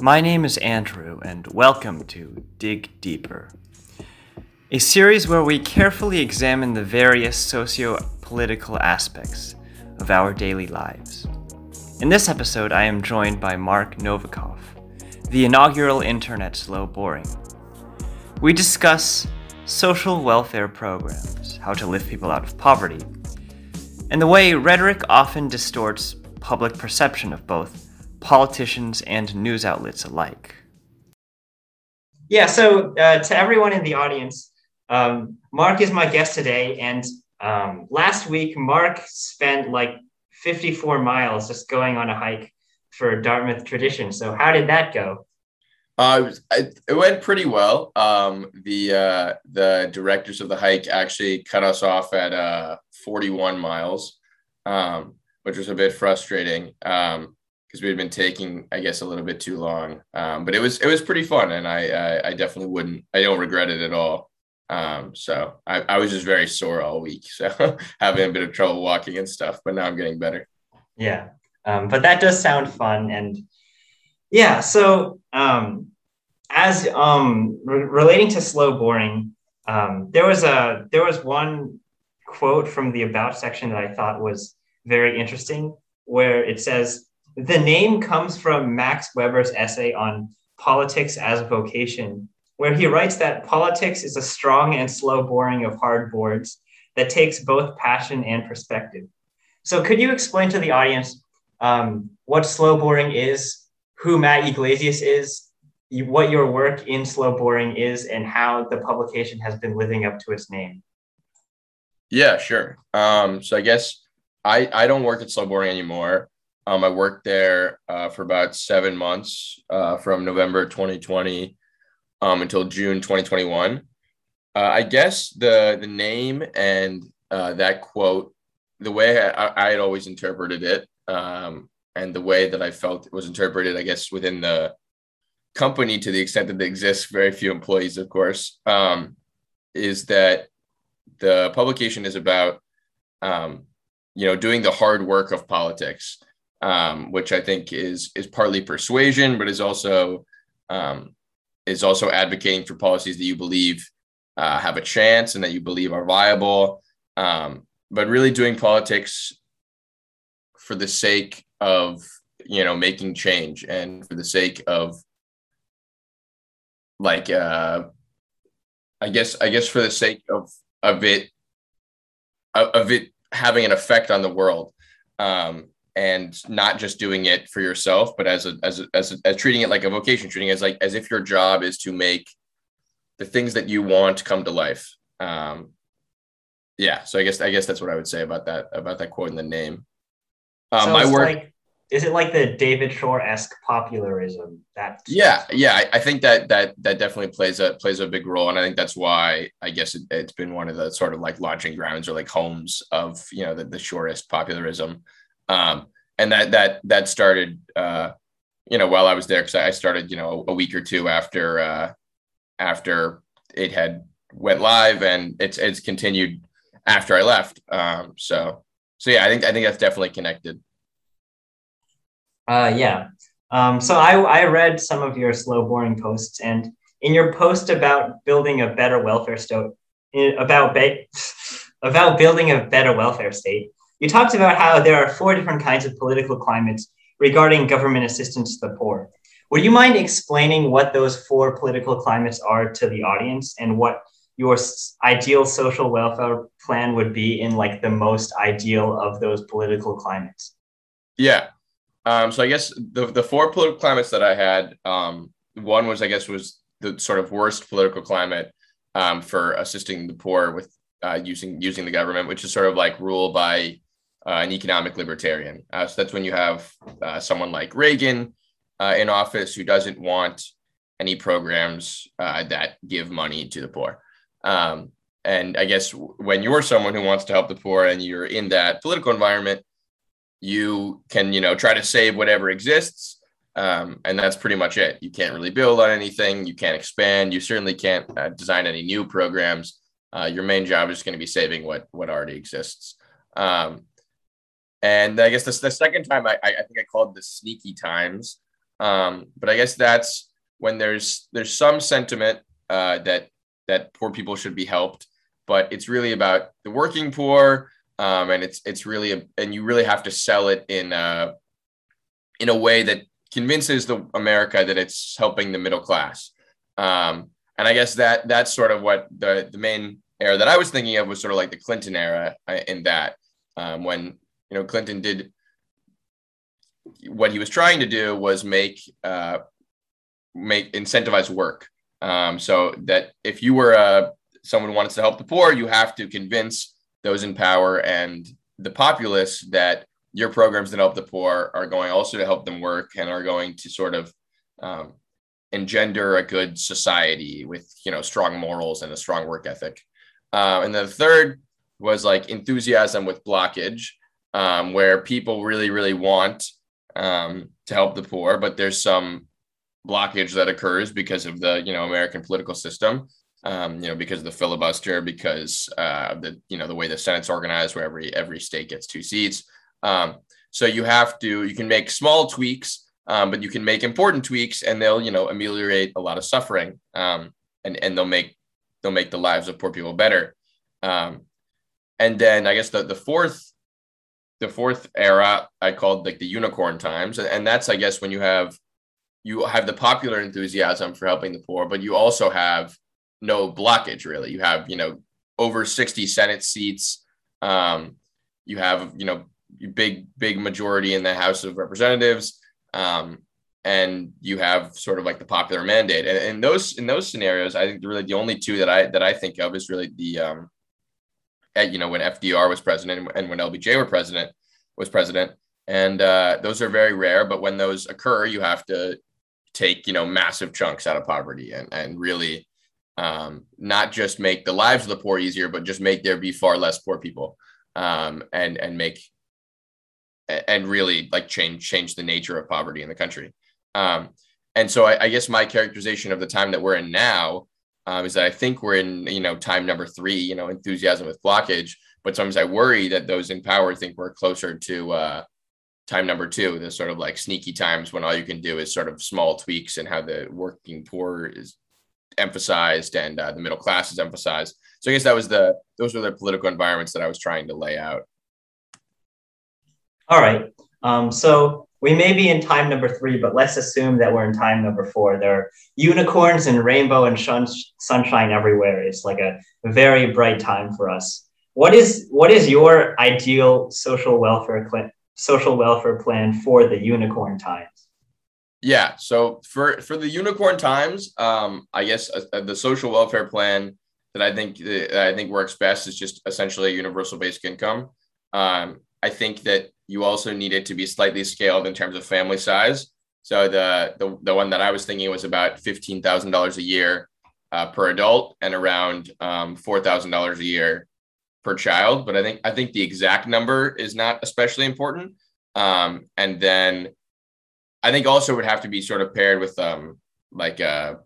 My name is Andrew, and welcome to Dig Deeper, a series where we carefully examine the various socio political aspects of our daily lives. In this episode, I am joined by Marc Novicoff, the inaugural intern at Slow Boring. We discuss social welfare programs, how to lift people out of poverty, and the way rhetoric often distorts public perception of both politicians and news outlets alike. Yeah, so uh, to everyone in the audience, um, Marc is my guest today. And um, last week, Marc spent like 54 miles just going on a hike for Dartmouth tradition. So, how did that go? Uh, it, it went pretty well. Um, the uh, the directors of the hike actually cut us off at uh, 41 miles, um, which was a bit frustrating because we had been taking, I guess, a little bit too long. Um, but it was it was pretty fun, and I, I, I definitely wouldn't I don't regret it at all. Um, so I, I was just very sore all week, so having a bit of trouble walking and stuff. But now I'm getting better. Yeah, um, but that does sound fun, and yeah. So um, as um, re- relating to slow boring, um, there was a there was one quote from the about section that I thought was very interesting, where it says the name comes from Max Weber's essay on politics as vocation, where he writes that politics is a strong and slow boring of hard boards that takes both passion and perspective. So, could you explain to the audience um, what slow boring is, who Matt Yglesias is, what your work in slow boring is, and how the publication has been living up to its name? Yeah, sure. Um, so I guess I I don't work at slow boring anymore. Um, I worked there uh, for about seven months uh, from November 2020 um, until June 2021. Uh, I guess the the name and uh, that quote, the way I, I, had always interpreted it, um, and the way that I felt it was interpreted, I guess within the company to the extent that it exists, very few employees, of course, um, is that the publication is about, um, you know, doing the hard work of politics, um, which I think is is partly persuasion, but is also um, is also advocating for policies that you believe uh, have a chance and that you believe are viable. Um, but really doing politics for the sake of you know making change and for the sake of like uh i guess i guess for the sake of of it of it having an effect on the world um and not just doing it for yourself but as a as a, as, a, as treating it like a vocation treating it as like as if your job is to make the things that you want come to life. Um yeah so i guess i guess that's what i would say about that about that quote in the name. Um so my work like, is it like the David Shor-esque popularism that yeah yeah I, I, think that that that definitely plays a plays a big role and i think that's why i guess it, has been one of the sort of like launching grounds or like homes of you know the, the Shorist popularism um and that that that started uh you know while i was there because i started you know a, week or two after uh after it had went live and it's it's continued after I left. Um, so so yeah, I think I think that's definitely connected. Uh, yeah. Um, so I I read some of your slow boring posts, and in your post about building a better welfare state, about ba- about building a better welfare state, you talked about how there are four different kinds of political climates regarding government assistance to the poor. Would you mind explaining what those four political climates are to the audience and what your ideal social welfare plan would be in like the most ideal of those political climates? Yeah. Um, so I guess the, the four political climates that I had, um, one was, I guess, was the sort of worst political climate um, for assisting the poor with uh, using using the government, which is sort of like ruled by uh, an economic libertarian. Uh, so that's when you have uh, someone like Reagan uh, in office who doesn't want any programs uh, that give money to the poor. Um, and I guess when you're someone who wants to help the poor and you're in that political environment, you can, you know, try to save whatever exists. Um, and that's pretty much it. You can't really build on anything. You can't expand. You certainly can't uh, design any new programs. Your main job is going to be saving what what already exists. Um, and I guess this the second time I, I think I called the sneaky times Um, but I guess that's when there's there's some sentiment uh, that that poor people should be helped, but it's really about the working poor, um, and it's it's really a, and you really have to sell it in a, in a way that convinces the America that it's helping the middle class. Um, and I guess that that's sort of what the the main era that I was thinking of was sort of like the Clinton era uh, in that um, when you know Clinton did what he was trying to do was make uh, make incentivize work. Um, so that if you were uh, someone wants to help the poor, you have to convince those in power and the populace that your programs that help the poor are going also to help them work and are going to sort of um, engender a good society with you know strong morals and a strong work ethic. Uh, and the third was like enthusiasm with blockage, um, where people really really want um, to help the poor, but there's some blockage that occurs because of the you know American political system. Um, you know, because of the filibuster, because uh, the you know the way the Senate's organized, where every every state gets two seats. Um, so you have to you can make small tweaks, um, but you can make important tweaks, and they'll you know ameliorate a lot of suffering, um, and and they'll make they'll make the lives of poor people better. Um, and then I guess the the fourth the fourth era I called like the unicorn times, and that's I guess when you have you have the popular enthusiasm for helping the poor, but you also have no blockage really. You have you know over sixty Senate seats. Um, you have you know big big majority in the House of Representatives, um, and you have sort of like the popular mandate. And in those in those scenarios, I think really the only two that I that I think of is really the um, at, you know, when FDR was president and when LBJ were president was president. And uh, those are very rare, but when those occur, you have to take, you know, massive chunks out of poverty and, and really um, not just make the lives of the poor easier, but just make there be far less poor people um, and, and make, and really like change, change the nature of poverty in the country. Um, and so I, I guess my characterization of the time that we're in now um, is that I think we're in, you know, time number three, you know, enthusiasm with blockage. But sometimes I worry that those in power think we're closer to uh, time number two, the sort of like sneaky times when all you can do is sort of small tweaks and how the working poor is emphasized and uh, the middle class is emphasized. So I guess that was the those were the political environments that I was trying to lay out. All right. Um, so we may be in time number three, but let's assume that we're in time number four. There are unicorns and rainbow and shun- sunshine everywhere. It's like a very bright time for us. What is what is your ideal social welfare cl- social welfare plan for the unicorn times? Yeah, so for for the unicorn times, um, I guess uh, the social welfare plan that I think that I think works best is just essentially a universal basic income. Um, I think that you also need it to be slightly scaled in terms of family size. So the the, the one that I was thinking was about fifteen thousand dollars a year uh, per adult and around um, four thousand dollars a year per child. But I think I think the exact number is not especially important. Um, and then I think also would have to be sort of paired with um, like a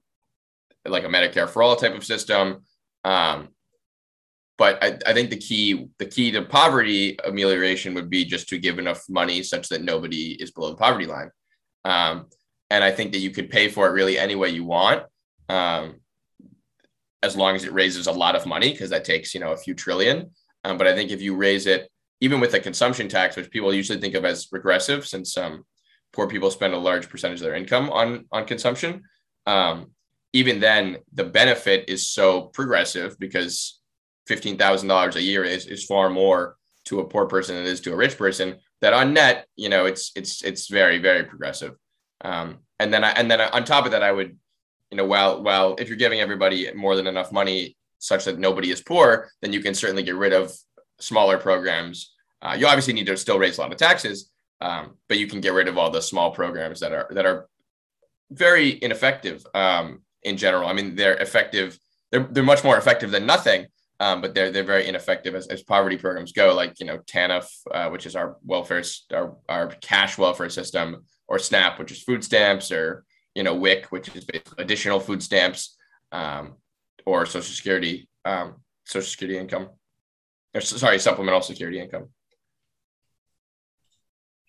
like a Medicare for all type of system. Um, but I, I think the key the key to poverty amelioration would be just to give enough money such that nobody is below the poverty line. Um, and i think that you could pay for it really any way you want um, as long as it raises a lot of money because that takes you know a few trillion. Um, but i think if you raise it even with a consumption tax which people usually think of as regressive since um, poor people spend a large percentage of their income on on consumption um, even then the benefit is so progressive because $15,000 a year is, is far more to a poor person than it is to a rich person that on net, you know, it's, it's, it's very, very progressive. Um, and then I, and then on top of that, I would, you know, while, while if you're giving everybody more than enough money such that nobody is poor, then you can certainly get rid of smaller programs. Uh, you obviously need to still raise a lot of taxes, um, but you can get rid of all the small programs that are, that are very ineffective um, in general. I mean, they're effective. They're, they're much more effective than nothing, um, but they're they're very ineffective as, as poverty programs go. Like you know TANF, uh, which is our welfare our, our cash welfare system, or SNAP, which is food stamps, or you know WIC, which is additional food stamps, um, or Social Security um, Social Security income, or sorry, supplemental security income.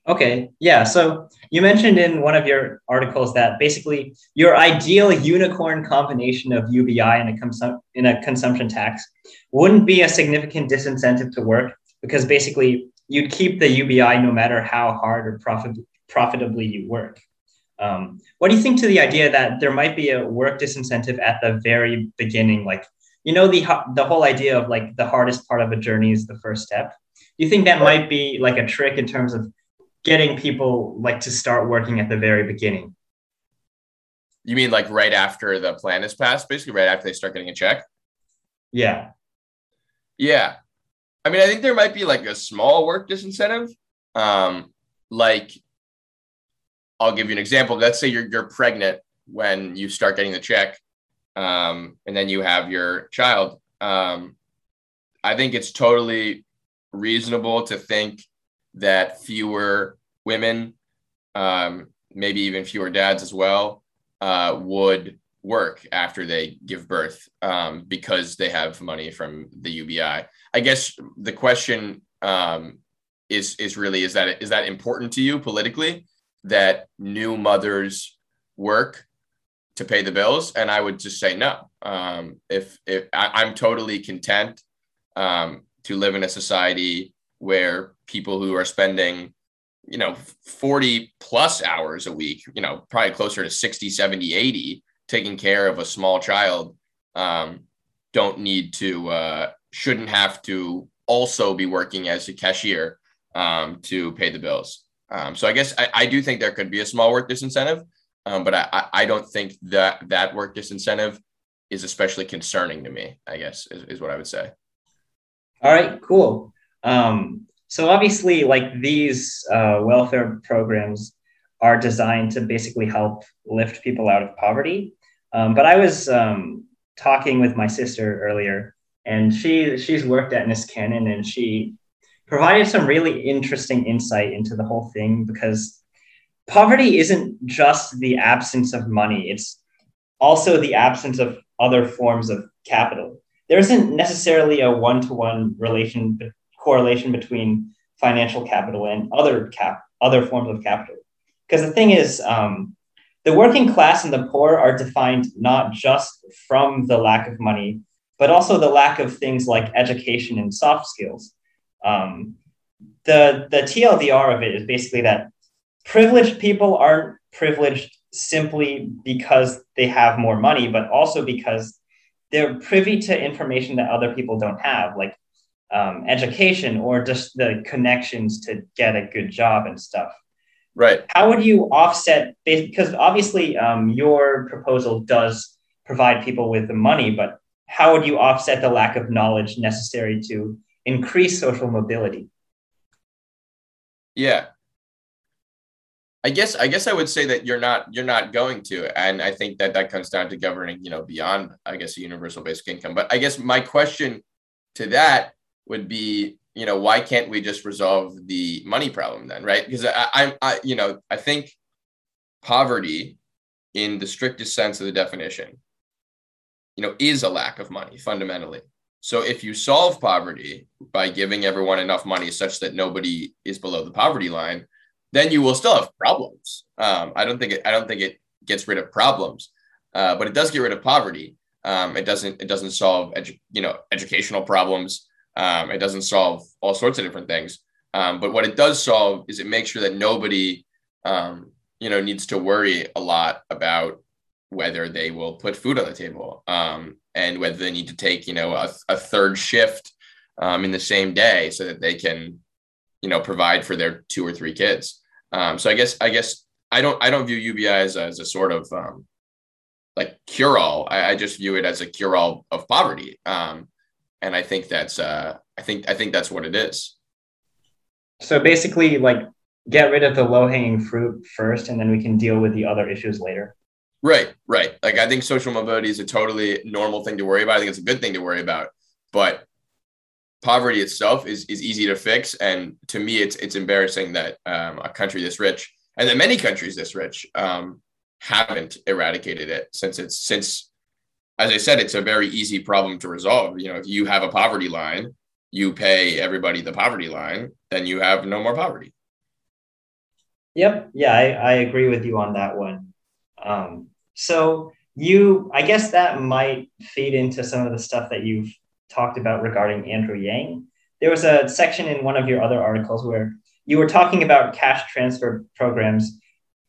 Okay, yeah. So you mentioned in one of your articles that basically your ideal unicorn combination of UBI and a, consum- in a consumption tax wouldn't be a significant disincentive to work because basically you'd keep the UBI no matter how hard or profit- profitably you work. Um, what do you think to the idea that there might be a work disincentive at the very beginning? Like, you know, the the whole idea of like the hardest part of a journey is the first step. Do you think that might be like a trick in terms of getting people like to start working at the very beginning? You mean like right after the plan is passed, basically right after they start getting a check? Yeah. Yeah. I mean, I think there might be like a small work disincentive. Um, like I'll give you an example. Let's say you're you're pregnant when you start getting the check, um, and then you have your child. Um, I think it's totally reasonable to think that fewer women, um, maybe even fewer dads as well, uh, would work after they give birth um, because they have money from the UBI. I guess the question um, is is really is that is that important to you politically? that new mothers work to pay the bills and i would just say no um, if, if I, am totally content um, to live in a society where people who are spending you know 40 plus hours a week you know probably closer to 60 70 80 taking care of a small child um, don't need to uh, shouldn't have to also be working as a cashier um, to pay the bills um, so I guess I, I, do think there could be a small work disincentive, um, but I, I don't think that that work disincentive is especially concerning to me. I guess is, is what I would say. All right, cool. Um, so obviously, like these uh, welfare programs are designed to basically help lift people out of poverty. Um, but I was um, talking with my sister earlier, and she she's worked at Niskanen, and she provided some really interesting insight into the whole thing because poverty isn't just the absence of money, it's also the absence of other forms of capital. There isn't necessarily a one to one relation correlation between financial capital and other cap other forms of capital. Because the thing is, um, the working class and the poor are defined not just from the lack of money, but also the lack of things like education and soft skills. Um, the the TLDR of it is basically that privileged people aren't privileged simply because they have more money, but also because they're privy to information that other people don't have, like um, education or just the connections to get a good job and stuff. Right. How would you offset? Because obviously, um, your proposal does provide people with the money, but how would you offset the lack of knowledge necessary to increase social mobility. Yeah. I guess I guess I would say that you're not you're not going to, and I think that that comes down to governing, you know, beyond I guess a universal basic income. But I guess my question to that would be, you know, why can't we just resolve the money problem then, right? Because I, I, I you know, I think poverty, in the strictest sense of the definition, you know, is a lack of money fundamentally. So if you solve poverty by giving everyone enough money such that nobody is below the poverty line, then you will still have problems. Um, I don't think it, I don't think it gets rid of problems, uh, but it does get rid of poverty. Um, it doesn't it doesn't solve edu- you know educational problems. Um, it doesn't solve all sorts of different things. Um, but what it does solve is it makes sure that nobody um, you know needs to worry a lot about whether they will put food on the table. Um, and whether they need to take you know a, a third shift um, in the same day so that they can you know provide for their two or three kids um, so i guess i guess i don't i don't view ubi as, as a sort of like cure all I, I, just view it as a cure all of poverty um, and i think that's uh, i think i think that's what it is so basically like get rid of the low hanging fruit first and then we can deal with the other issues later Right, right. Like I think social mobility is a totally normal thing to worry about. I think it's a good thing to worry about. But poverty itself is is easy to fix, and to me, it's it's embarrassing that um, a country this rich and that many countries this rich um, haven't eradicated it since it's since, as I said, it's a very easy problem to resolve. You know, if you have a poverty line, you pay everybody the poverty line, then you have no more poverty. Yep. Yeah, I, I agree with you on that one. Um, so you, I guess that might feed into some of the stuff that you've talked about regarding Andrew Yang. There was a section in one of your other articles where you were talking about cash transfer programs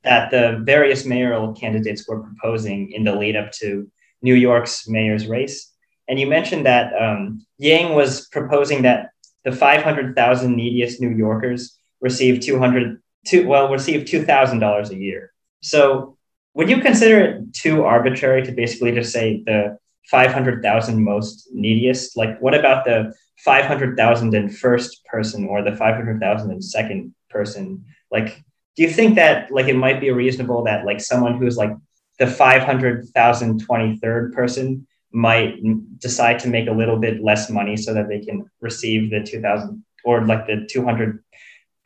that the various mayoral candidates were proposing in the lead up to New York's mayor's race. And you mentioned that um, Yang was proposing that the 500,000 neediest New Yorkers receive 200, two, well, receive $2,000 a year. So would you consider it too arbitrary to basically just say the 500,000 most neediest? Like, what about the 500,000 in first person or the 500,000 in second person? Like, do you think that like it might be reasonable that like someone who's like the 500,000 23rd person might decide to make a little bit less money so that they can receive the 2000 or like the 200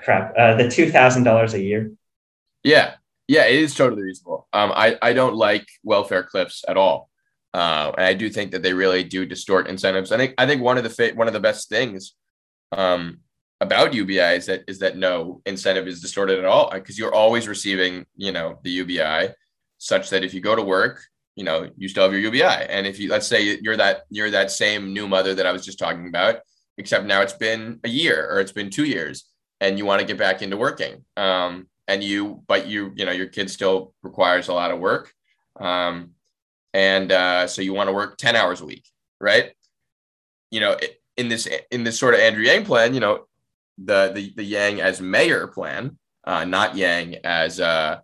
crap uh, the $2000 a year. Yeah. Yeah it is totally reasonable. Um, I, I don't like welfare cliffs at all. Uh, and i do think that they really do distort incentives. I think i think one of the fit one of the best things um, about ubi is that is that no incentive is distorted at all because you're always receiving you know the ubi such that if you go to work you know you still have your ubi and if you let's say you're that you're that same new mother that i was just talking about except now it's been a year or it's been two years and you want to get back into working. Um, and you but you you know your kid still requires a lot of work. Um, and uh, so you want to work 10 hours a week right? You know in this in this sort of andrew yang plan you know the the, the yang as mayor plan uh, not yang as uh,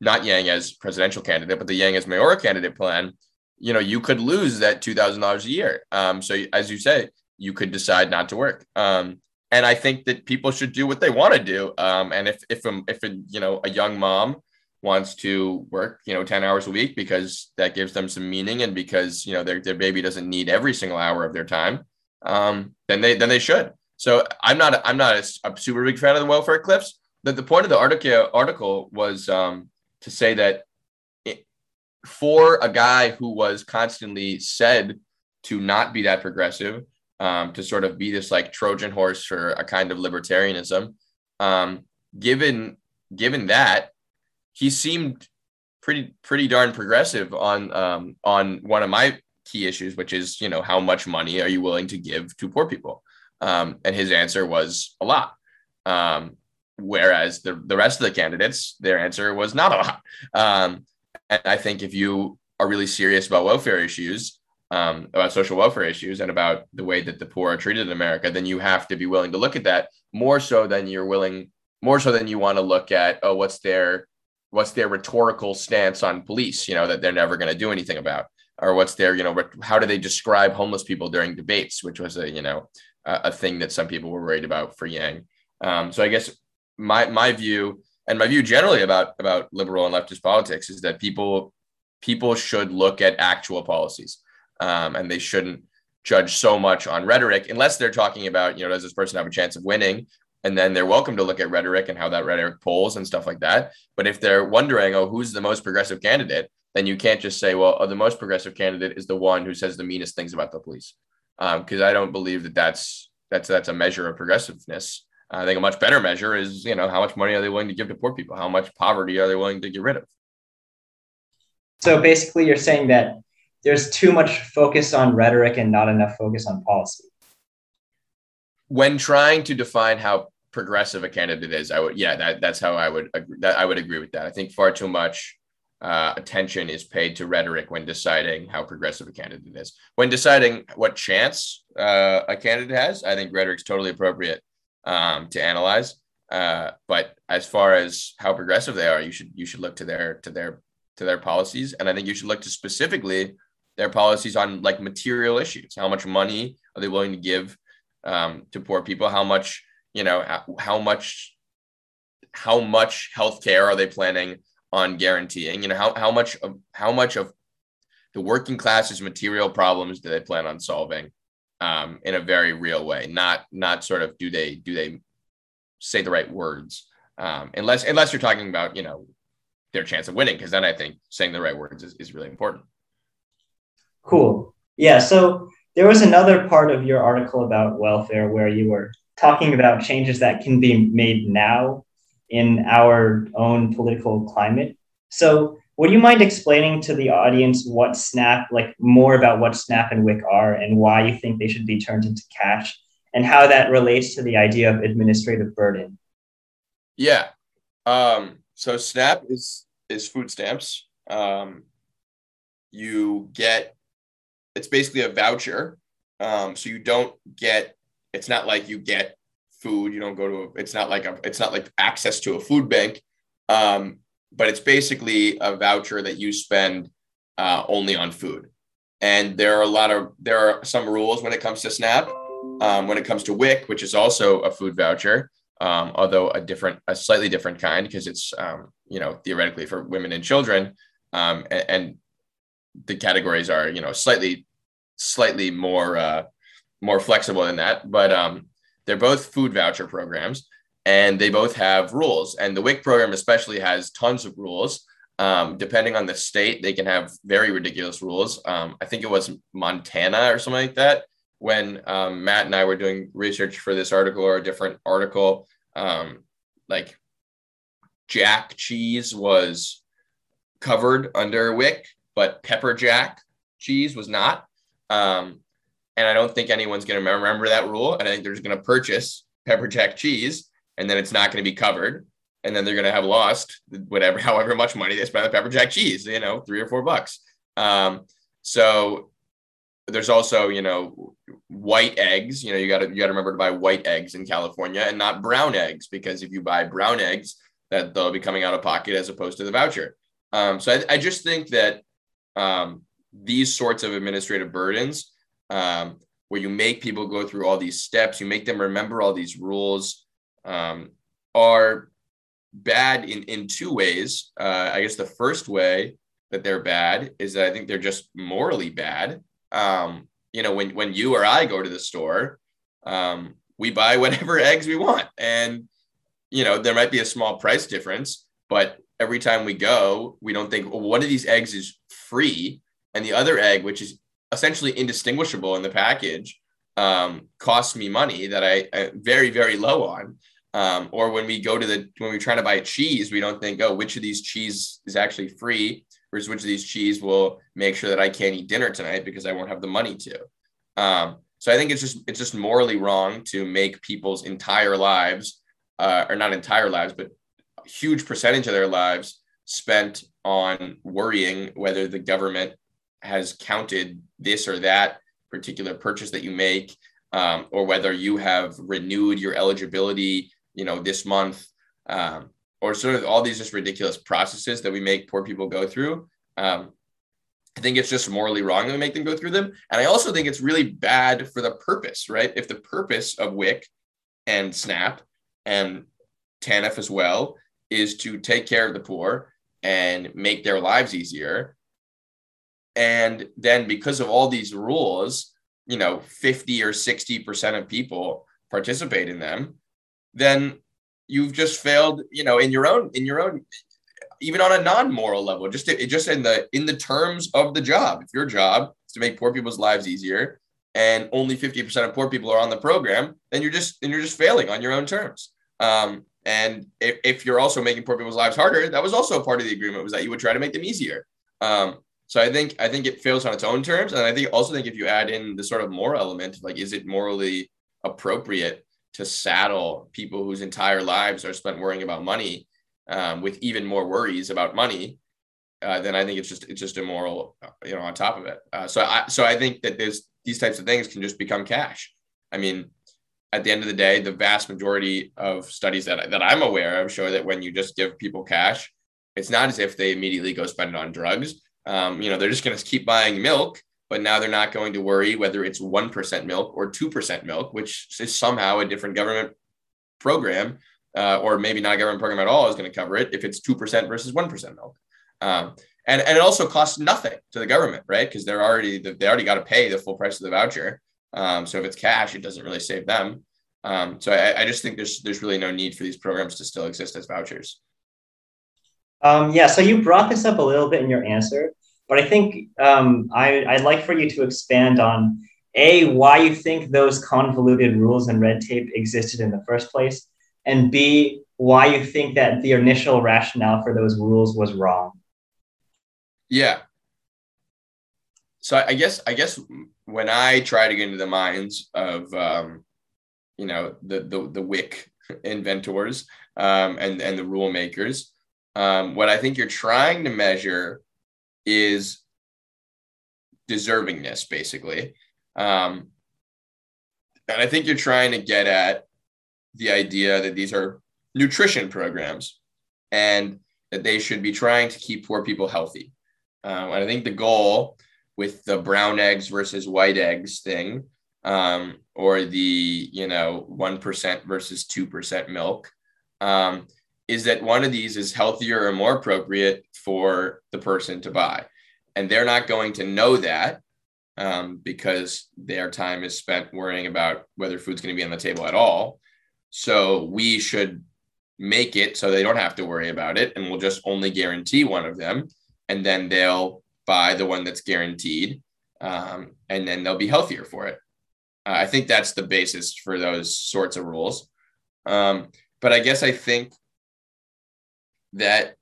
not Yang as presidential candidate, but the Yang as mayoral candidate plan, you know, you could lose that two thousand dollars a year. Um, so as you say, you could decide not to work. Um, and I think that people should do what they want to do. Um, and if if a, if a, you know a young mom wants to work, you know, ten hours a week because that gives them some meaning, and because you know their their baby doesn't need every single hour of their time, um, then they then they should. So I'm not I'm not a, a super big fan of the welfare cliffs. The, the point of the article article was um, to say that it, for a guy who was constantly said to not be that progressive, um, to sort of be this like Trojan horse for a kind of libertarianism, um, given given that he seemed pretty pretty darn progressive on um, on one of my key issues, which is you know how much money are you willing to give to poor people? Um, and his answer was a lot. Um, Whereas the, the rest of the candidates, their answer was not a lot. Um, and I think if you are really serious about welfare issues, um, about social welfare issues, and about the way that the poor are treated in America, then you have to be willing to look at that more so than you're willing, more so than you want to look at, oh, what's their what's their rhetorical stance on police, you know, that they're never going to do anything about, or what's their, you know, how do they describe homeless people during debates, which was a, you know, a, a thing that some people were worried about for Yang. Um, so I guess my my view and my view generally about about liberal and leftist politics is that people people should look at actual policies um, and they shouldn't judge so much on rhetoric unless they're talking about you know does this person have a chance of winning? And then they're welcome to look at rhetoric and how that rhetoric polls and stuff like that. But if they're wondering oh who's the most progressive candidate? Then you can't just say well oh, the most progressive candidate is the one who says the meanest things about the police. Because um, i don't believe that that's that's that's a measure of progressiveness I think a much better measure is, you know, how much money are they willing to give to poor people? How much poverty are they willing to get rid of? So basically, you're saying that there's too much focus on rhetoric and not enough focus on policy. When trying to define how progressive a candidate is, I would, yeah, that, that's how I would agree, that I would agree with that. I think far too much uh, attention is paid to rhetoric when deciding how progressive a candidate is. When deciding what chance uh, a candidate has, I think rhetoric's totally appropriate um, to analyze. Uh, but as far as how progressive they are, you should you should look to their to their to their policies, and I think you should look to specifically their policies on like material issues. How much money are they willing to give um, to poor people? How much you know? How, much how much health care are they planning on guaranteeing? You know how how much of how much of the working class's material problems do they plan on solving? Um, in a very real way, not not sort of do they do they say the right words, um, unless unless you're talking about you know their chance of winning, because then I think saying the right words is, is really important. Cool. Yeah. So there was another part of your article about welfare where you were talking about changes that can be made now in our own political climate. So, would you mind explaining to the audience what Snap, like more about what Snap and WIC are and why you think they should be turned into cash and how that relates to the idea of administrative burden? Yeah. Um, so SNAP is is food stamps. Um, you get it's basically a voucher. Um, so you don't get it's not like you get food. You don't go to a, it's not like a it's not like access to a food bank. Um, but it's basically a voucher that you spend uh, only on food. And there are a lot of there are some rules when it comes to SNAP. Um, when it comes to WIC, which is also a food voucher, um, although a different, a slightly different kind because it's um, you know theoretically for women and children, um, and, and, the categories are you know slightly, slightly more uh, more flexible than that. But um, they're both food voucher programs, and they both have rules. And the WIC program especially has tons of rules. Um, depending on the state, they can have very ridiculous rules. Um, I think it was Montana or something like that when um, Matt and I were doing research for this article or a different article. Um, like Jack cheese was covered under WIC, but pepper jack cheese was not. Um, and I don't think anyone's going to remember that rule. And I think they're just going to purchase pepper jack cheese and then it's not going to be covered. And then they're going to have lost whatever, however much money they spent on pepper jack cheese, you know, three or four bucks. Um, so there's also, you know, white eggs. You know, you got to you got to remember to buy white eggs in California and not brown eggs because if you buy brown eggs, that they'll be coming out of pocket as opposed to the voucher. Um, so I, I, just think that um, these sorts of administrative burdens, um, where you make people go through all these steps, you make them remember all these rules, um, are bad in, in two ways. Uh, I guess the first way that they're bad is that I think they're just morally bad. Um, you know, when, when you or I go to the store, um, we buy whatever eggs we want. And, you know, there might be a small price difference, but every time we go, we don't think, well, one of these eggs is free. And the other egg, which is essentially indistinguishable in the package, um, costs me money that I, I very, very low on. Um, or when we go to the when we're trying to buy a cheese, we don't think, oh, which of these cheese is actually free versus which of these cheese will make sure that I can't eat dinner tonight because I won't have the money to. Um, so I think it's just it's just morally wrong to make people's entire lives, uh, or not entire lives, but a huge percentage of their lives spent on worrying whether the government has counted this or that particular purchase that you make, um, or whether you have renewed your eligibility you know, this month, um, or sort of all these just ridiculous processes that we make poor people go through. Um, I think it's just morally wrong to make them go through them. And I also think it's really bad for the purpose, right? If the purpose of WIC and SNAP and TANF as well is to take care of the poor and make their lives easier. And then because of all these rules, you know, 50 or 60% of people participate in them then you've just failed, you know, in your own, in your own, even on a non-moral level, just just in the in the terms of the job. If your job is to make poor people's lives easier, and only 50% of poor people are on the program, then you're just then you're just failing on your own terms. Um, and if, if you're also making poor people's lives harder, that was also part of the agreement was that you would try to make them easier. Um, so I think I think it fails on its own terms, and I think also think if you add in the sort of moral element, like is it morally appropriate to saddle people whose entire lives are spent worrying about money um, with even more worries about money, uh, then I think it's just it's just immoral, you know, on top of it. Uh, so I so I think that there's these types of things can just become cash. I mean, at the end of the day, the vast majority of studies that that I'm aware of show that when you just give people cash, it's not as if they immediately go spend it on drugs. Um, you know, they're just going to keep buying milk but now they're not going to worry whether it's 1% milk or 2% milk, which is somehow a different government program, uh, or maybe not a government program at all is going to cover it if it's 2% versus 1% milk. Um, and, and it also costs nothing to the government, right? Because they're already, they already got to pay the full price of the voucher. Um, so if it's cash, it doesn't really save them. Um, so I, I, just think there's, there's really no need for these programs to still exist as vouchers. Um, yeah, so you brought this up a little bit in your answer, but I think um, I, I'd like for you to expand on A, why you think those convoluted rules and red tape existed in the first place, and B, why you think that the initial rationale for those rules was wrong. Yeah. So I guess I guess when I try to get into the minds of um, you know the the the WIC inventors um, and and the rule makers, um, what I think you're trying to measure is deservingness, basically. Um, and I think you're trying to get at the idea that these are nutrition programs and that they should be trying to keep poor people healthy. Um, and I think the goal with the brown eggs versus white eggs thing, um, or the you know one percent versus two percent milk, um, is that one of these is healthier or more appropriate for the person to buy, and they're not going to know that um, because their time is spent worrying about whether food's going to be on the table at all. So we should make it so they don't have to worry about it, and we'll just only guarantee one of them, and then they'll buy the one that's guaranteed, um, and then they'll be healthier for it. Uh, I think that's the basis for those sorts of rules. Um, but I guess I think that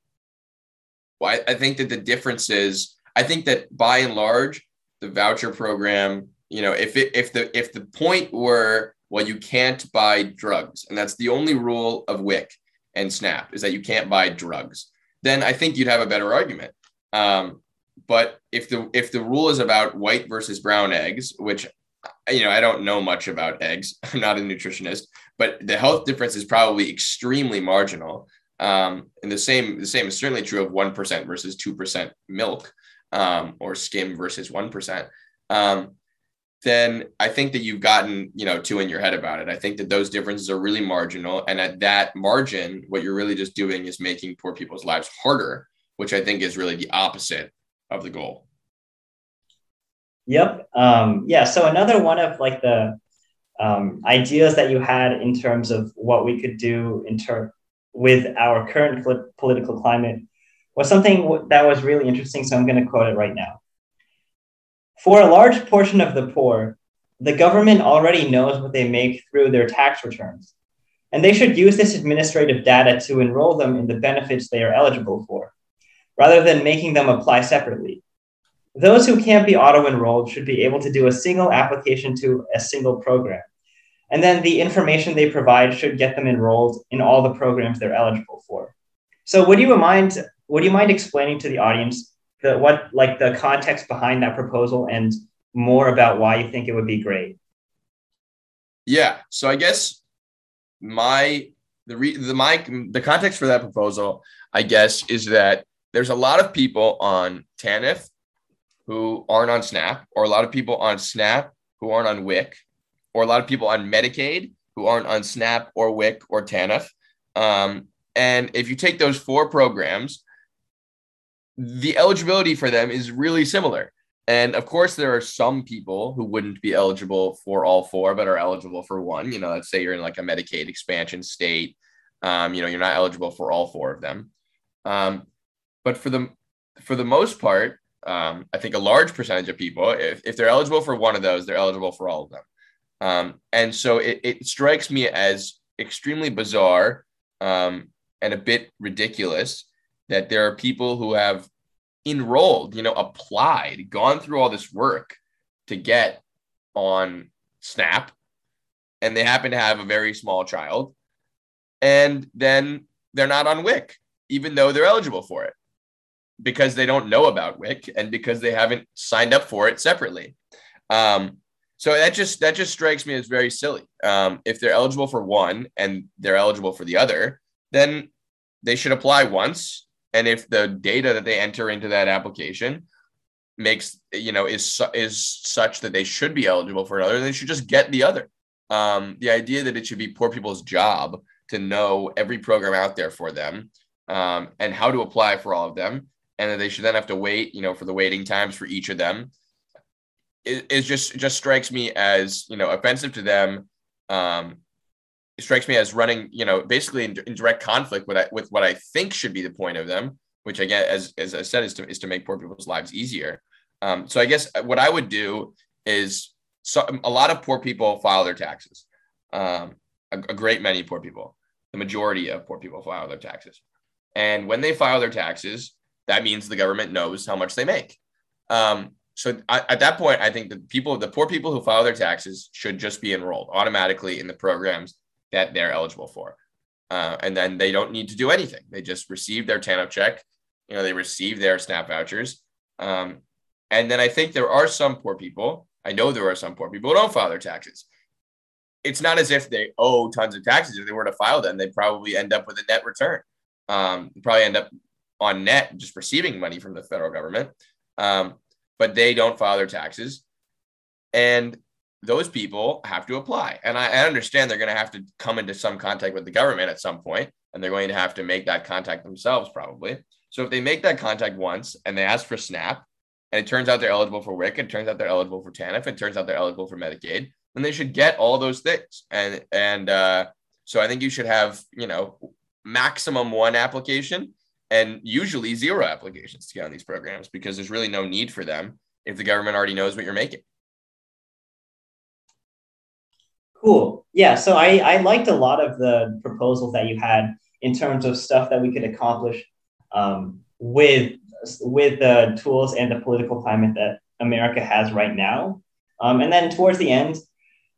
well, I, I think that the difference is I think that by and large the voucher program, you know, if it if the if the point were well, you can't buy drugs, and that's the only rule of WIC and SNAP is that you can't buy drugs, then I think you'd have a better argument. Um, but if the if the rule is about white versus brown eggs, which you know I don't know much about eggs, I'm not a nutritionist, but the health difference is probably extremely marginal. Um, and the same the same is certainly true of one percent versus two percent milk um, or skim versus 1%, um, then I think that you've gotten, you know, two in your head about it. I think that those differences are really marginal. And at that margin, what you're really just doing is making poor people's lives harder, which I think is really the opposite of the goal. Yep. Um, yeah. So another one of like the um, ideas that you had in terms of what we could do in term with our current political climate was something that was really interesting. So I'm going to quote it right now. For a large portion of the poor, the government already knows what they make through their tax returns, and they should use this administrative data to enroll them in the benefits they are eligible for, rather than making them apply separately. Those who can't be auto enrolled should be able to do a single application to a single program. And then the information they provide should get them enrolled in all the programs they're eligible for. So, would you mind would you mind explaining to the audience the what like the context behind that proposal and more about why you think it would be great? Yeah. So I guess my the re, the my the context for that proposal, I guess, is that there's a lot of people on TANF who aren't on SNAP, or a lot of people on SNAP who aren't on WIC, or a lot of people on Medicaid who aren't on SNAP or WIC or TANF. Um, and if you take those four programs the eligibility for them is really similar. And of course, there are some people who wouldn't be eligible for all four, but are eligible for one. You know, let's say you're in like a Medicaid expansion state. Um, you know, you're not eligible for all four of them. Um, but for the for the most part, um, I think a large percentage of people, if, if they're eligible for one of those, they're eligible for all of them. Um, and so it, it strikes me as extremely bizarre um, and a bit ridiculous that there are people who have enrolled, you know, applied, gone through all this work to get on Snap, and they happen to have a very small child, and then they're not on WIC, even though they're eligible for it, because they don't know about WIC and because they haven't signed up for it separately. Um, so that just that just strikes me as very silly. Um, if they're eligible for one and they're eligible for the other, then they should apply once and if the data that they enter into that application makes you know is is such that they should be eligible for another they should just get the other um, the idea that it should be poor people's job to know every program out there for them um, and how to apply for all of them and that they should then have to wait you know for the waiting times for each of them it, it just it just strikes me as you know offensive to them um, it strikes me as running, you know, basically in, in direct conflict with, with what I think should be the point of them, which I get, as, as I said, is to, is to make poor people's lives easier. Um, so I guess what I would do is so, a lot of poor people file their taxes, um, a, a, great many poor people. the majority of poor people file their taxes. And when they file their taxes, that means the government knows how much they make. Um, so I, at that point, I think the people, the poor people who file their taxes should just be enrolled automatically in the programs that they're eligible for. Uh, and then they don't need to do anything. They just receive their TANF check. You know, they receive their SNAP vouchers. Um, and then I think there are some poor people. I know there are some poor people who don't file their taxes. It's not as if they owe tons of taxes. If they were to file them, they probably end up with a net return. Um, probably end up on net just receiving money from the federal government. Um, but they don't file their taxes. And those people have to apply. And I, I understand they're going to have to come into some contact with the government at some point, and they're going to have to make that contact themselves, probably. So if they make that contact once and they ask for SNAP, and it turns out they're eligible for WIC, it turns out they're eligible for TANF, it turns out they're eligible for Medicaid, then they should get all those things. And and uh, so I think you should have you know maximum one application and usually zero applications to get on these programs because there's really no need for them if the government already knows what you're making. Cool. Yeah. So I, I liked a lot of the proposals that you had in terms of stuff that we could accomplish um, with with the tools and the political climate that America has right now. Um, and then towards the end,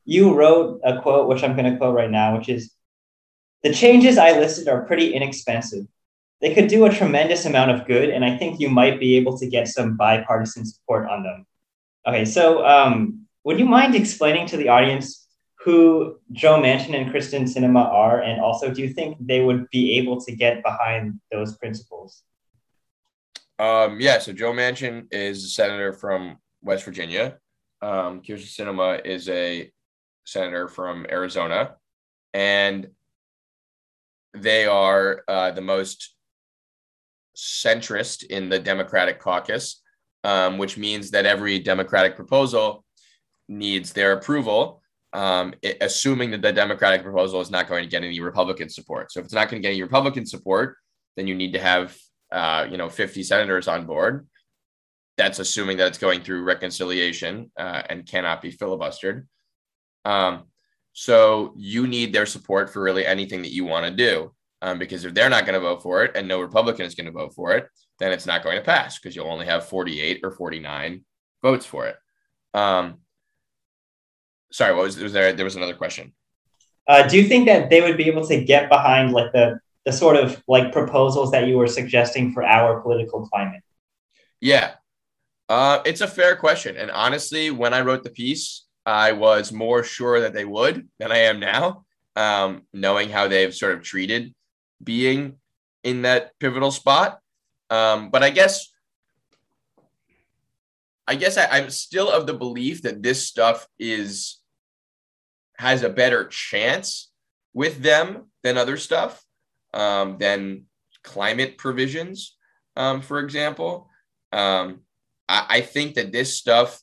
you wrote a quote, which I'm going to quote right now, which is The changes I listed are pretty inexpensive. They could do a tremendous amount of good, and I think you might be able to get some bipartisan support on them. Okay, so um, would you mind explaining to the audience who Joe Manchin and Kyrsten Sinema are, and also do you think they would be able to get behind those principles? Um, yeah, so Joe Manchin is a senator from West Virginia. Um, Kyrsten Sinema is a senator from Arizona, and they are uh, the most centrist in the Democratic caucus, um, which means that every Democratic proposal needs their approval um, it, assuming that the Democratic proposal is not going to get any Republican support. So if it's not going to get any Republican support, then you need to have uh, you know 50 senators on board. That's assuming that it's going through reconciliation uh, and cannot be filibustered. Um, so you need their support for really anything that you want to do. Um, because if they're not going to vote for it and no Republican is going to vote for it, then it's not going to pass because you'll only have 48 or 49 votes for it. Um, sorry, what was, was there? There was another question. Uh, do you think that they would be able to get behind like the the sort of like proposals that you were suggesting for our political climate? Yeah, uh, it's a fair question, and honestly, when I wrote the piece, I was more sure that they would than I am now, um, knowing how they've sort of treated being in that pivotal spot. Um, but I guess I guess I, am still of the belief that this stuff is has a better chance with them than other stuff, um, than climate provisions, um, for example. Um, I, I, think that this stuff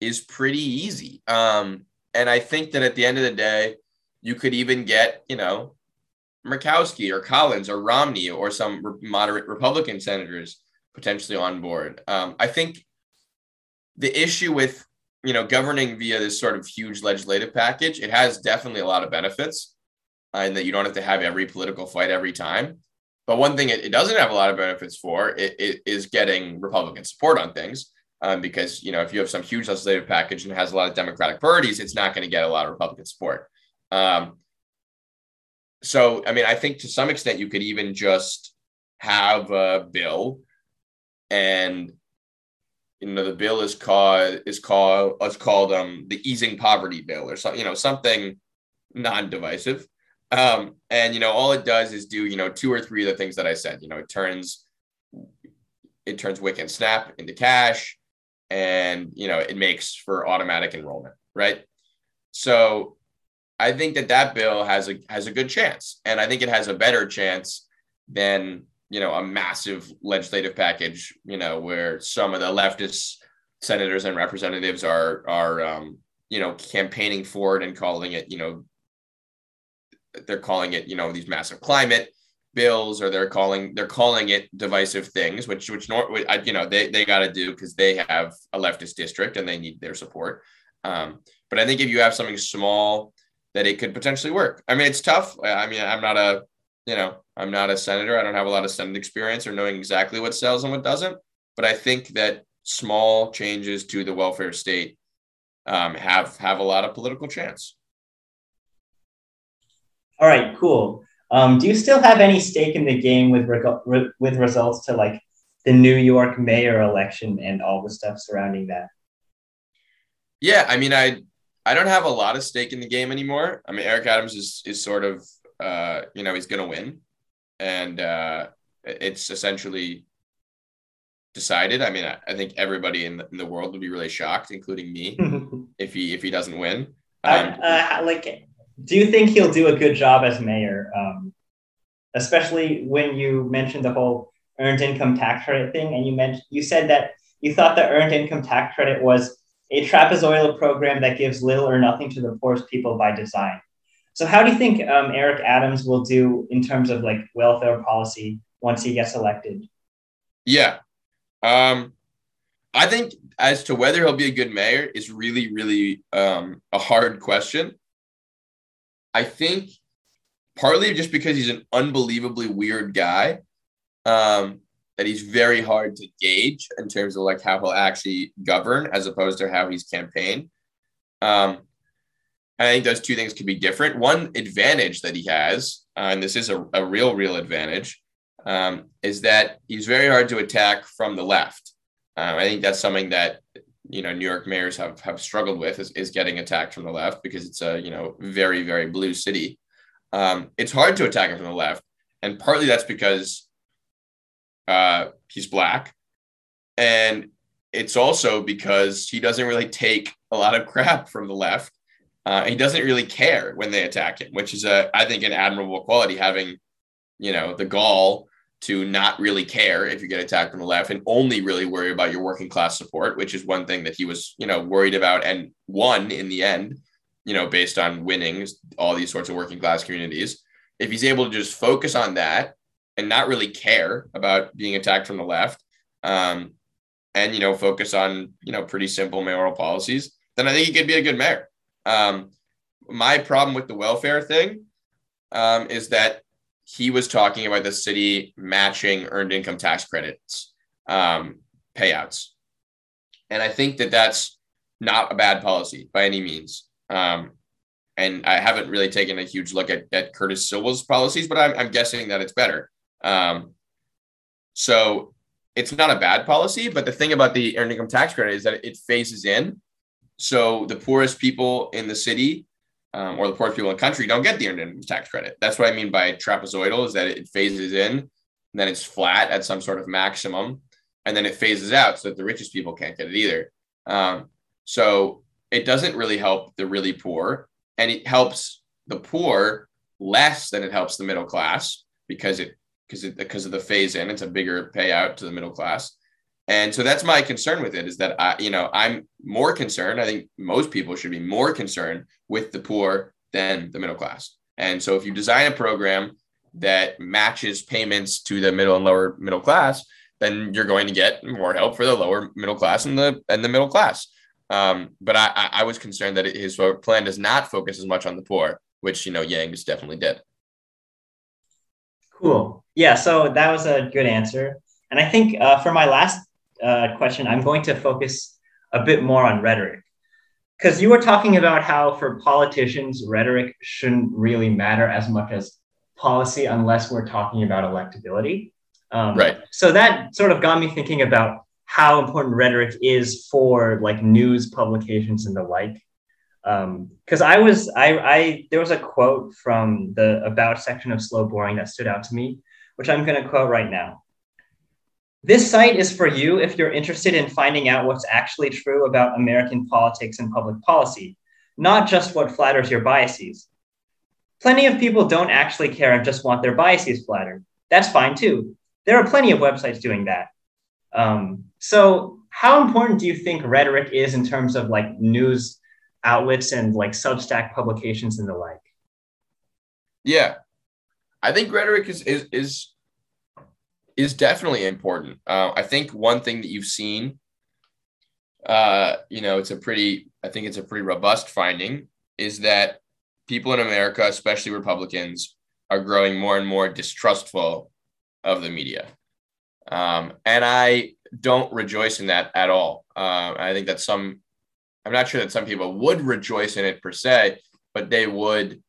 is pretty easy. Um, and I think that at the end of the day, you could even get, you know, Murkowski or Collins or Romney or some moderate Republican senators potentially on board. Um, I think the issue with you know governing via this sort of huge legislative package, it has definitely a lot of benefits, uh, and that you don't have to have every political fight every time. But one thing it, it doesn't have a lot of benefits for it, it is getting Republican support on things. Um, because you know if you have some huge legislative package and has a lot of Democratic priorities, it's not going to get a lot of Republican support. Um, so I mean, I think to some extent you could even just have a bill and you know the bill is called is called it's called um the easing poverty bill or something you know something non-divisive. Um and you know all it does is do you know two or three of the things that i said you know it turns it turns WIC and snap into cash and you know it makes for automatic enrollment right? So i think that that bill has a has a good chance and i think it has a better chance than you know, a massive legislative package, you know, where some of the leftist senators and representatives are are um, you know campaigning for it and calling it, you know, they're calling it, you know, these massive climate bills, or they're calling they're calling it divisive things, which which nor you know they they got to do because they have a leftist district and they need their support. Um, but I think if you have something small that it could potentially work. I mean, it's tough. I mean, I'm not a, you know, I'm not a senator. I don't have a lot of Senate experience or knowing exactly what sells and what doesn't. But I think that small changes to the welfare state um, have have a lot of political chance. All right, cool. Um, do you still have any stake in the game with reg- re- with results to like the New York mayor election and all the stuff surrounding that? Yeah, I mean, I I don't have a lot of stake in the game anymore. I mean, Eric Adams is is sort of uh, you know he's going to win, and uh, it's essentially decided. I mean, I, I think everybody in the, in the world would be really shocked, including me, if he if he doesn't win. Um, uh, like, do you think he'll do a good job as mayor? Um, especially when you mentioned the whole earned income tax credit thing, and you mentioned you said that you thought the earned income tax credit was a trapezoidal program that gives little or nothing to the poorest people by design. So, how do you think um, Eric Adams will do in terms of like welfare policy once he gets elected? Yeah, um, I think as to whether he'll be a good mayor is really, really um, a hard question. I think partly just because he's an unbelievably weird guy, um, that he's very hard to gauge in terms of like how he'll actually govern as opposed to how he's campaigned. Um, I think those two things could be different. One advantage that he has, uh, and this is a, a real, real advantage, um, is that he's very hard to attack from the left. Um, I think that's something that you know New York mayors have have struggled with is, is getting attacked from the left because it's a you know very very blue city. Um, it's hard to attack him from the left, and partly that's because uh, he's black, and it's also because he doesn't really take a lot of crap from the left. Uh, he doesn't really care when they attack him, which is a I think an admirable quality. Having you know the gall to not really care if you get attacked from the left and only really worry about your working class support, which is one thing that he was, you know, worried about and won in the end, you know, based on winning all these sorts of working class communities. If he's able to just focus on that and not really care about being attacked from the left, um, and you know focus on you know pretty simple mayoral policies, then I think he could be a good mayor. Um, my problem with the welfare thing um, is that he was talking about the city matching earned income tax credits um, payouts, and I think that that's not a bad policy by any means. Um, and I haven't really taken a huge look at, at Curtis Sliwa's policies, but I'm, I'm guessing that it's better. Um, so it's not a bad policy, but the thing about the earned income tax credit is that it phases in. So the poorest people in the city um, or the poorest people in the country don't get the earned income tax credit. That's what I mean by trapezoidal is that it phases in, then it's flat at some sort of maximum, and then it phases out so that the richest people can't get it either. Um, so it doesn't really help the really poor, and it helps the poor less than it helps the middle class because it because because of the phase in, it's a bigger payout to the middle class. And so that's my concern with it is that I, you know, I'm more concerned. I think most people should be more concerned with the poor than the middle class. And so if you design a program that matches payments to the middle and lower middle class, then you're going to get more help for the lower middle class and the and the middle class. Um, but I, I was concerned that his plan does not focus as much on the poor, which you know Yang's definitely did. Cool. Yeah, so that was a good answer. And I think uh, for my last uh, question, I'm going to focus a bit more on rhetoric. Because you were talking about how for politicians, rhetoric shouldn't really matter as much as policy unless we're talking about electability. Um, right. So that sort of got me thinking about how important rhetoric is for like news publications and the like because um, I was I, I there was a quote from the about section of slow boring that stood out to me, which I'm going to quote right now. This site is for you if you're interested in finding out what's actually true about American politics and public policy, not just what flatters your biases. Plenty of people don't actually care and just want their biases flattered. That's fine too. There are plenty of websites doing that. Um, so, how important do you think rhetoric is in terms of like news outlets and like Substack publications and the like? Yeah, I think rhetoric is is is is definitely important. Uh, I think one thing that you've seen, uh, you know, it's a pretty, I think it's a pretty robust finding, is that people in America, especially Republicans, are growing more and more distrustful of the media. Um, and I don't rejoice in that at all. Uh, I think that some, I'm not sure that some people would rejoice in it per se, but they would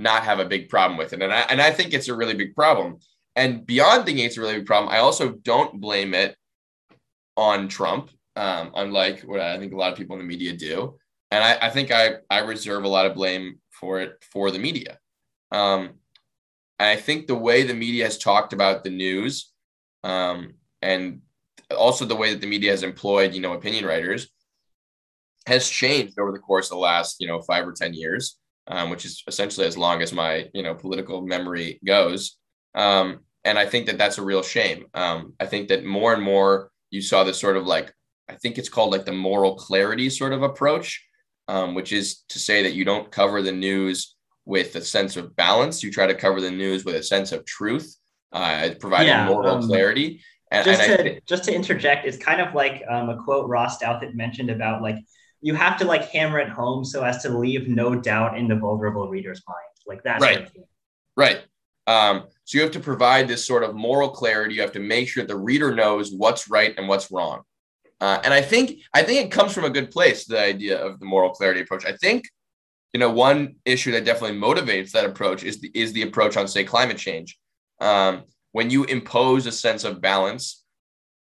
not have a big problem with it. And I, and I think it's a really big problem. And beyond thinking it's a really big problem, I also don't blame it on Trump, um, unlike what I think a lot of people in the media do. And I, I think I, I reserve a lot of blame for it for the media. Um, I think the way the media has talked about the news um, and also the way that the media has employed, you know, opinion writers has changed over the course of the last, you know, five or 10 years, um, which is essentially as long as my, you know, political memory goes. Um, and I think that that's a real shame. Um, I think that more and more you saw this sort of like, I think it's called like the moral clarity sort of approach, um, which is to say that you don't cover the news with a sense of balance. You try to cover the news with a sense of truth, uh, providing yeah, moral um, clarity. And, just and to I, just to interject, it's kind of like um, a quote Ross Douthat mentioned about like you have to like hammer it home so as to leave no doubt in the vulnerable reader's mind, like that. Right. Sort of right. Um, so you have to provide this sort of moral clarity. You have to make sure the reader knows what's right and what's wrong. Uh, and I think I think it comes from a good place. The idea of the moral clarity approach. I think you know one issue that definitely motivates that approach is the is the approach on say climate change. Um, when you impose a sense of balance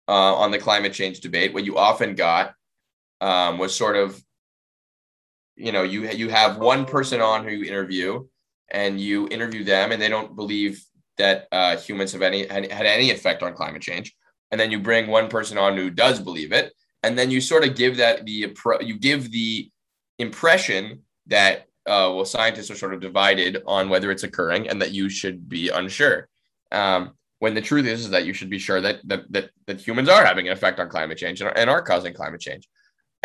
uh, on the climate change debate, what you often got um, was sort of, you know, you you have one person on who you interview, and you interview them, and they don't believe that uh, humans have any had, any effect on climate change, and then you bring one person on who does believe it, and then you sort of give that the you give the impression that uh, well scientists are sort of divided on whether it's occurring and that you should be unsure. Um, when the truth is, is that you should be sure that, that that that humans are having an effect on climate change and are, and are causing climate change.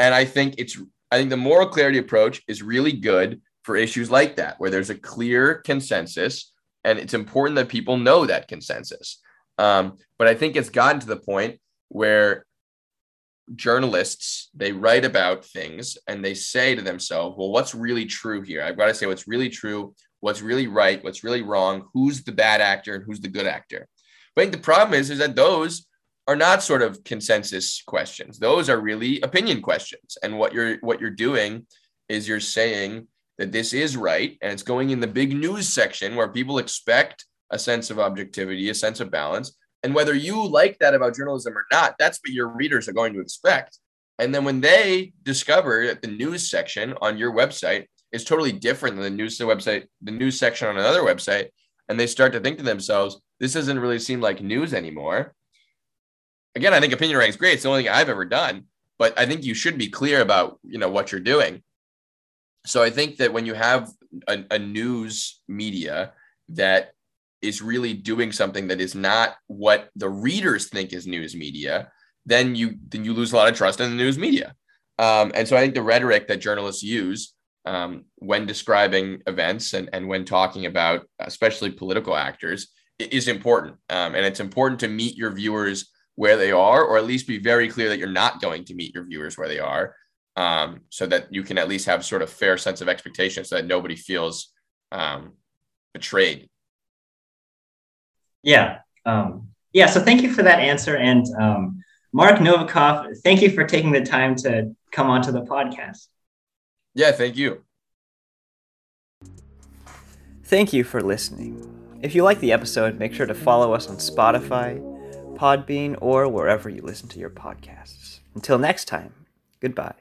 And I think it's I think the moral clarity approach is really good for issues like that, where there's a clear consensus, and it's important that people know that consensus. Um, but I think it's gotten to the point where journalists they write about things and they say to themselves, "Well, what's really true here? I've got to say what's really true what's really right, what's really wrong, who's the bad actor and who's the good actor. But I think the problem is, is that those are not sort of consensus questions. Those are really opinion questions. And what you're what you're doing is you're saying that this is right and it's going in the big news section where people expect a sense of objectivity, a sense of balance. And whether you like that about journalism or not, that's what your readers are going to expect. And then when they discover that the news section on your website is totally different than the news website, the news section on another website, and they start to think to themselves, this doesn't really seem like news anymore. Again, I think opinion writing is great. It's the only thing I've ever done, but I think you should be clear about you know what you're doing. So I think that when you have a, a news media that is really doing something that is not what the readers think is news media, then you then you lose a lot of trust in the news media. Um, and so I think the rhetoric that journalists use um, when describing events and, and when talking about especially political actors is important. Um, and it's important to meet your viewers where they are, or at least be very clear that you're not going to meet your viewers where they are, um, so that you can at least have sort of fair sense of expectation so that nobody feels um, betrayed. Yeah. Um, yeah. So thank you for that answer. And um, Marc Novicoff, thank you for taking the time to come onto the podcast. Yeah, thank you. Thank you for listening. If you like the episode, make sure to follow us on Spotify, Podbean, or wherever you listen to your podcasts. Until next time, goodbye.